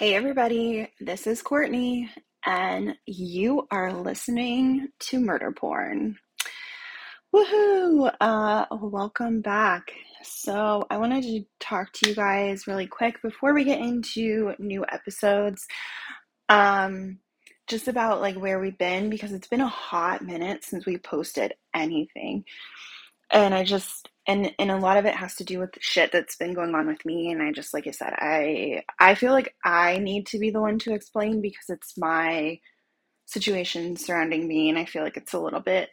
Hey, everybody, this is Courtney, and you are listening to Murder Porn. Woohoo! Uh, welcome back. So, I wanted to talk to you guys really quick before we get into new episodes, um, just about like where we've been because it's been a hot minute since we posted anything and I just and and a lot of it has to do with shit that's been going on with me. And I just like I said I I feel like I need to be the one to explain because it's my situation surrounding me. And I feel like it's a little bit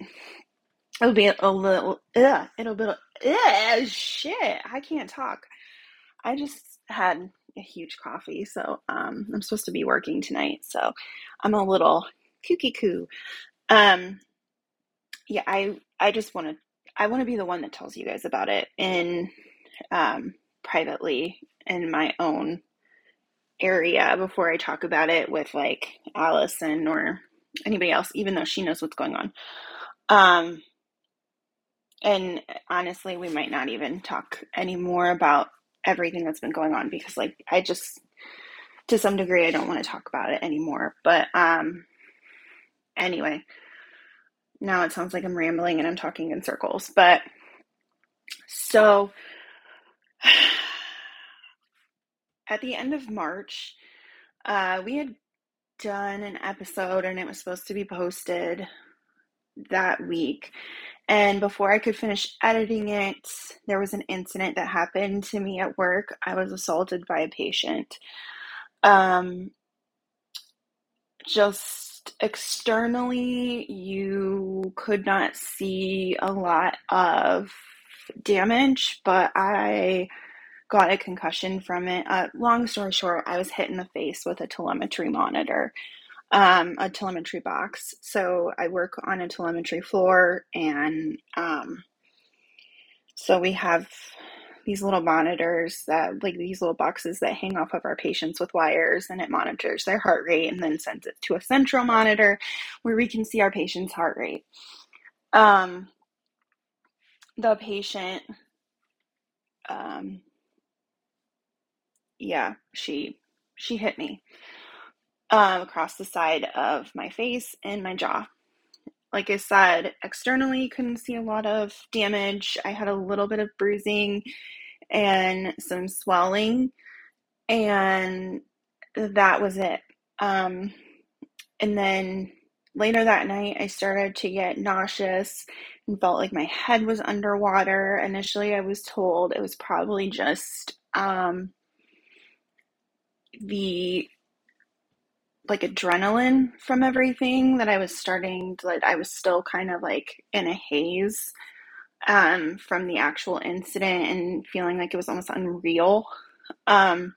it'll be a little ugh, it'll be ugh, shit. I can't talk. I just had a huge coffee. So um I'm supposed to be working tonight. So I'm a little kooky coo um yeah I I just want to I want to be the one that tells you guys about it in um, privately in my own area before I talk about it with like Allison or anybody else, even though she knows what's going on. Um, and honestly, we might not even talk anymore about everything that's been going on because, like, I just, to some degree, I don't want to talk about it anymore. But um, anyway, now it sounds like I'm rambling and I'm talking in circles. But so at the end of March, uh, we had done an episode and it was supposed to be posted that week. And before I could finish editing it, there was an incident that happened to me at work. I was assaulted by a patient. Um, just externally, you could not see a lot of damage, but I got a concussion from it. Uh, long story short, I was hit in the face with a telemetry monitor, um, a telemetry box. So I work on a telemetry floor, and um, so we have these little monitors that like these little boxes that hang off of our patients with wires and it monitors their heart rate and then sends it to a central monitor where we can see our patient's heart rate. Um, the patient um, yeah she she hit me um, across the side of my face and my jaw like I said, externally couldn't see a lot of damage. I had a little bit of bruising and some swelling, and that was it. Um, and then later that night, I started to get nauseous and felt like my head was underwater. Initially, I was told it was probably just um, the like adrenaline from everything that I was starting to like I was still kind of like in a haze um, from the actual incident and feeling like it was almost unreal. Um,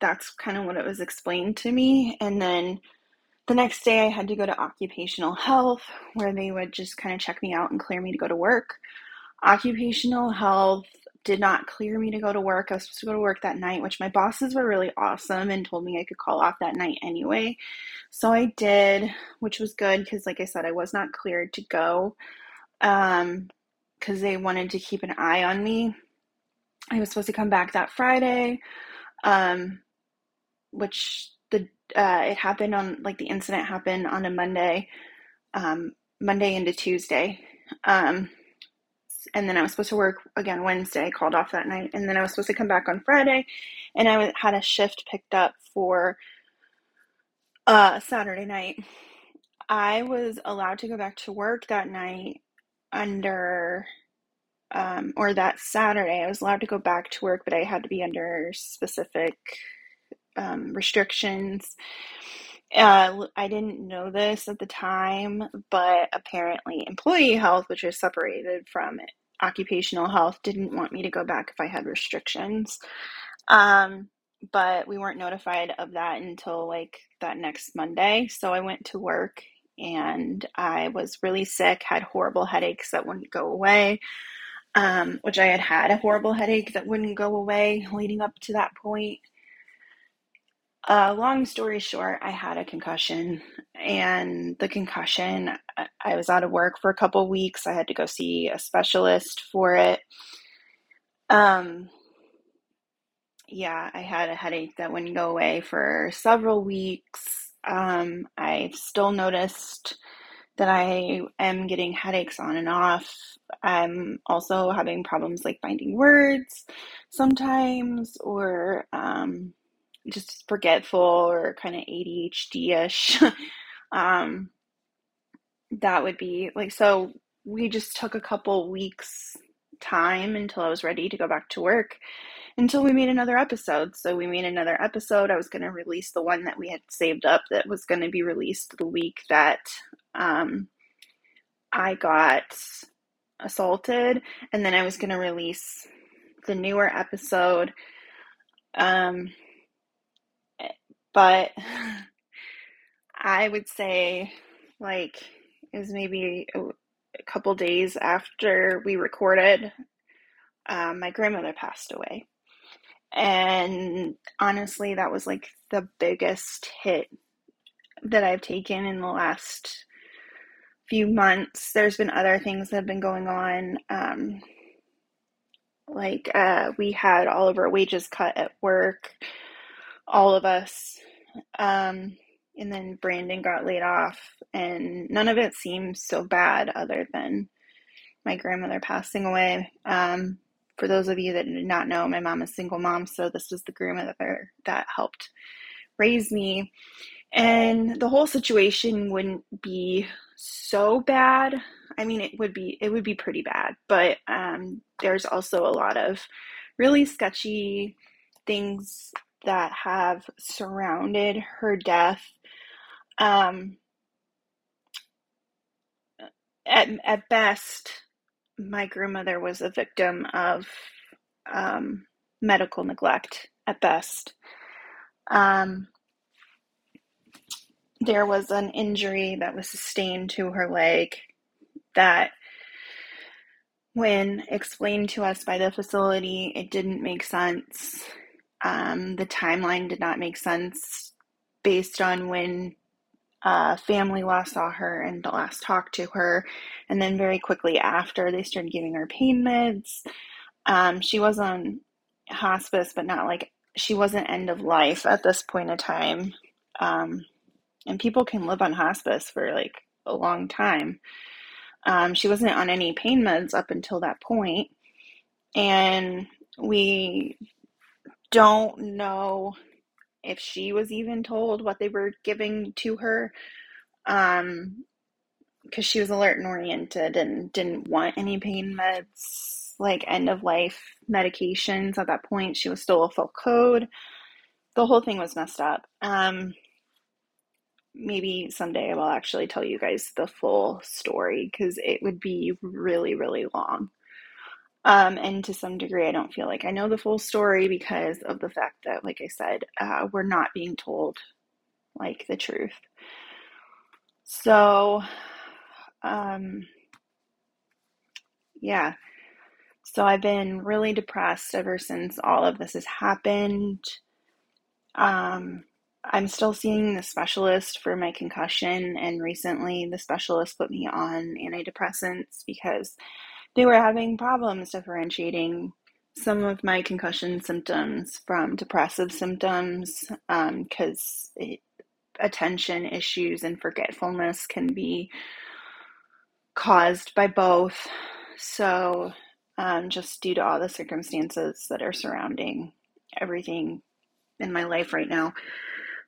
that's kind of what it was explained to me. And then the next day, I had to go to occupational health where they would just kind of check me out and clear me to go to work. Occupational health did not clear me to go to work. I was supposed to go to work that night, which my bosses were really awesome and told me I could call off that night anyway. So I did, which was good because, like I said, I was not cleared to go. Um, because they wanted to keep an eye on me. I was supposed to come back that Friday, um, which the uh, it happened on like the incident happened on a Monday, um, Monday into Tuesday, um, and then I was supposed to work again Wednesday. Called off that night, and then I was supposed to come back on Friday, and I had a shift picked up for uh, Saturday night. I was allowed to go back to work that night under um, or that Saturday, I was allowed to go back to work, but I had to be under specific um, restrictions. Uh, I didn't know this at the time, but apparently, employee health, which is separated from occupational health, didn't want me to go back if I had restrictions. Um, but we weren't notified of that until like that next Monday. So I went to work and I was really sick, had horrible headaches that wouldn't go away, um, which I had had a horrible headache that wouldn't go away leading up to that point. Uh, long story short, I had a concussion, and the concussion, I was out of work for a couple weeks. I had to go see a specialist for it. Um, yeah, I had a headache that wouldn't go away for several weeks. Um, I've still noticed that I am getting headaches on and off. I'm also having problems like finding words sometimes, or um, just forgetful or kind of ADHD ish. um, that would be like, so we just took a couple weeks time until I was ready to go back to work until we made another episode. So we made another episode. I was going to release the one that we had saved up that was going to be released the week that um, I got assaulted, and then I was going to release the newer episode. Um, but I would say, like, it was maybe a, a couple days after we recorded, um, my grandmother passed away. And honestly, that was like the biggest hit that I've taken in the last few months. There's been other things that have been going on. Um, like, uh, we had all of our wages cut at work, all of us. Um, and then Brandon got laid off, and none of it seems so bad other than my grandmother passing away. Um, for those of you that did not know, my mom is single mom, so this was the grandmother that helped raise me. And the whole situation wouldn't be so bad. I mean, it would be it would be pretty bad, but um, there's also a lot of really sketchy things that have surrounded her death. Um, at at best, my grandmother was a victim of um, medical neglect at best. Um, there was an injury that was sustained to her leg that, when explained to us by the facility, it didn't make sense. Um, the timeline did not make sense based on when uh, family last saw her and the last talked to her. And then very quickly after, they started giving her pain meds. Um, she was on hospice, but not like she wasn't end of life at this point in time. Um, and people can live on hospice for like a long time. Um, she wasn't on any pain meds up until that point, and we don't know if she was even told what they were giving to her um because she was alert and oriented and didn't want any pain meds like end of life medications at that point. She was still a full code. The whole thing was messed up. Um maybe someday i will actually tell you guys the full story because it would be really really long um, and to some degree, I don't feel like I know the full story because of the fact that, like I said, uh, we're not being told like the truth. So, um, yeah. So I've been really depressed ever since all of this has happened. Um, I'm still seeing the specialist for my concussion, and recently the specialist put me on antidepressants because they were having problems differentiating some of my concussion symptoms from depressive symptoms because um, attention issues and forgetfulness can be caused by both. So, um, just due to all the circumstances that are surrounding everything in my life right now,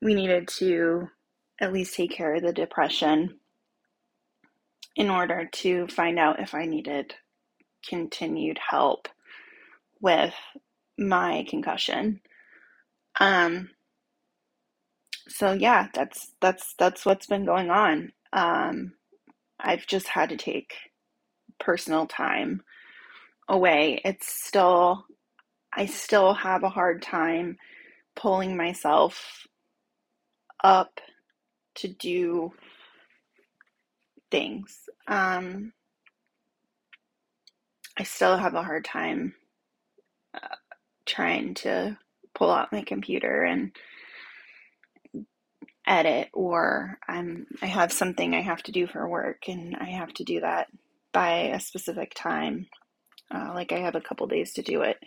we needed to at least take care of the depression in order to find out if I needed continued help with my concussion. Um, so yeah, that's that's that's what's been going on. Um, I've just had to take personal time away. It's still I still have a hard time pulling myself up to do things. Um, I still have a hard time uh, trying to pull out my computer and edit or I'm I have something I have to do for work and I have to do that by a specific time. Uh, like I have a couple days to do it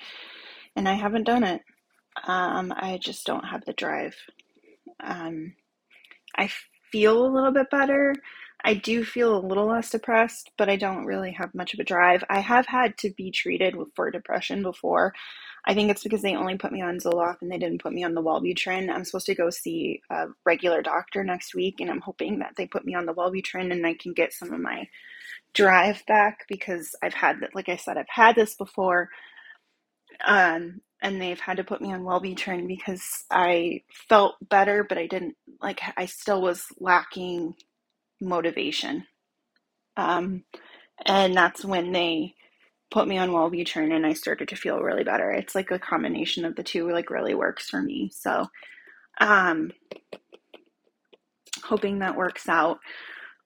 and I haven't done it. Um, I just don't have the drive. Um, I feel a little bit better. I do feel a little less depressed, but I don't really have much of a drive. I have had to be treated for depression before. I think it's because they only put me on Zoloft and they didn't put me on the Wellbutrin. I'm supposed to go see a regular doctor next week, and I'm hoping that they put me on the Wellbutrin and I can get some of my drive back because I've had that. Like I said, I've had this before, um, and they've had to put me on Wellbutrin because I felt better, but I didn't like. I still was lacking motivation, um, and that's when they put me on Wellbutrin and I started to feel really better. It's like a combination of the two like really works for me. So um hoping that works out.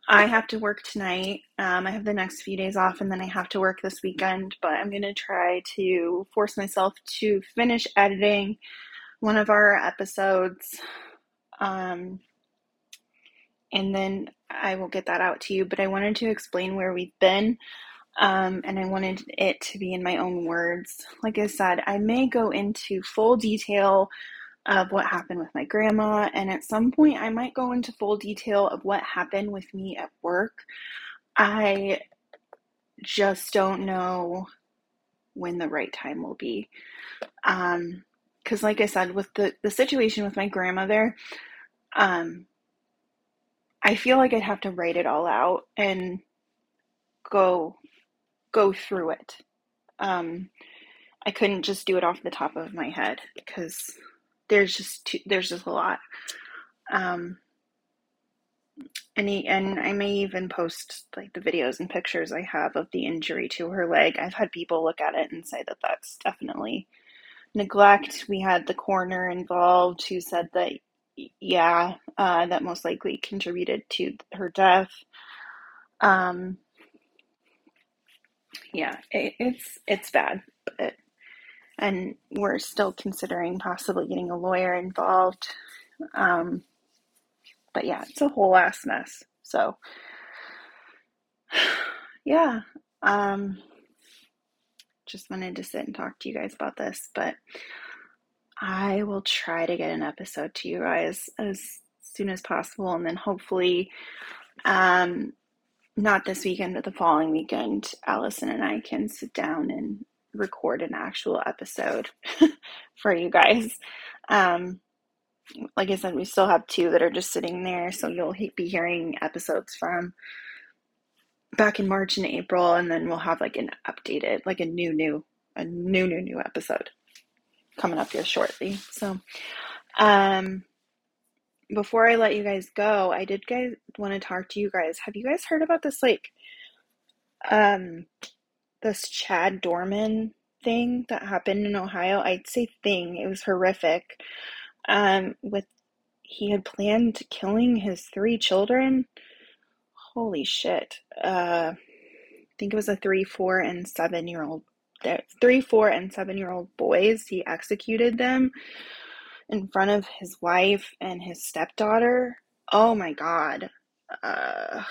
I have to work tonight. Um, I have the next few days off and then I have to work this weekend, but I'm going to try to force myself to finish editing one of our episodes. Um, and then I will get that out to you. But I wanted to explain where we've been um, and I wanted it to be in my own words. Like I said, I may go into full detail of what happened with my grandma, and at some point, I might go into full detail of what happened with me at work. I just don't know when the right time will be. Um, because like I said, with the, the situation with my grandmother, um, I feel like I'd have to write it all out and go go through it. Um, I couldn't just do it off the top of my head because there's just too, there's just a lot. Um, and he, and I may even post like the videos and pictures I have of the injury to her leg. I've had people look at it and say that that's definitely neglect. We had the coroner involved who said that yeah, uh, that most likely contributed to her death. Um, yeah, it, it's it's bad, but and we're still considering possibly getting a lawyer involved. Um, but yeah, it's a whole ass mess. So yeah, um, just wanted to sit and talk to you guys about this, but I will try to get an episode to you guys as soon as possible, and then hopefully, um, not this weekend, but the following weekend, Allison and I can sit down and record an actual episode for you guys. Um, like I said, we still have two that are just sitting there, so you'll be hearing episodes from back in March and April, and then we'll have like an updated, like a new, new, a new, new, new episode coming up here shortly. So, um, before I let you guys go, I did guys want to talk to you guys. Have you guys heard about this like um this Chad Doerman thing that happened in Ohio? I'd say thing. It was horrific. Um with he had planned killing his three children. Holy shit. Uh I think it was a 3, 4 and 7 year old three, four, and seven year old boys. He executed them in front of his wife and his stepdaughter. Oh my god. Uh,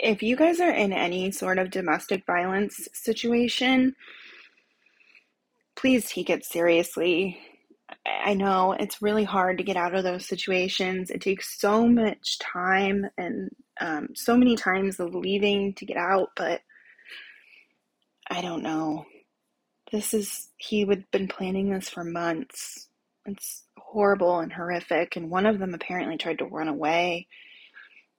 if you guys are in any sort of domestic violence situation, please take it seriously. I know it's really hard to get out of those situations. It takes so much time and um, so many times of leaving to get out, but I don't know. This is, he had been planning this for months. It's horrible and horrific. And one of them apparently tried to run away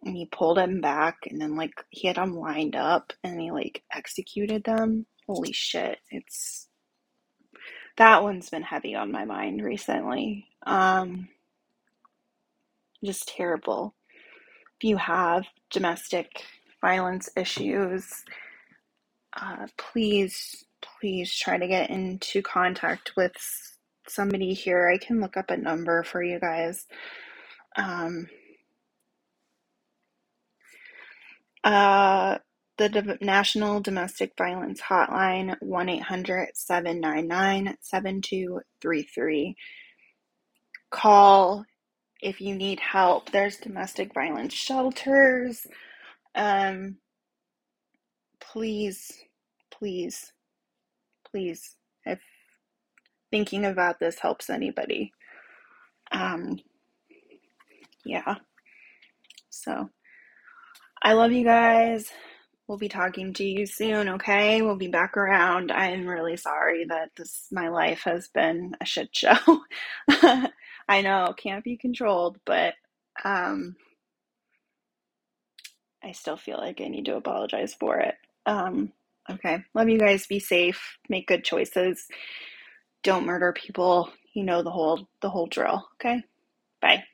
and he pulled him back and then, like, he had them lined up and he, like, executed them. Holy shit. It's, that one's been heavy on my mind recently. Um, just terrible. If you have domestic violence issues, uh, please, please try to get into contact with somebody here. I can look up a number for you guys. Um, uh, the National Domestic Violence Hotline, 1 800 799 7233. Call if you need help. There's domestic violence shelters. Um, please please, please, if thinking about this helps anybody. Um, yeah. So I love you guys. We'll be talking to you soon, okay? We'll be back around. I'm really sorry that this my life has been a shit show. I know, can't be controlled, but um I still feel like I need to apologize for it. Um okay. Love you guys. Be safe. Make good choices. Don't murder people. You know the whole the whole drill, okay? Bye.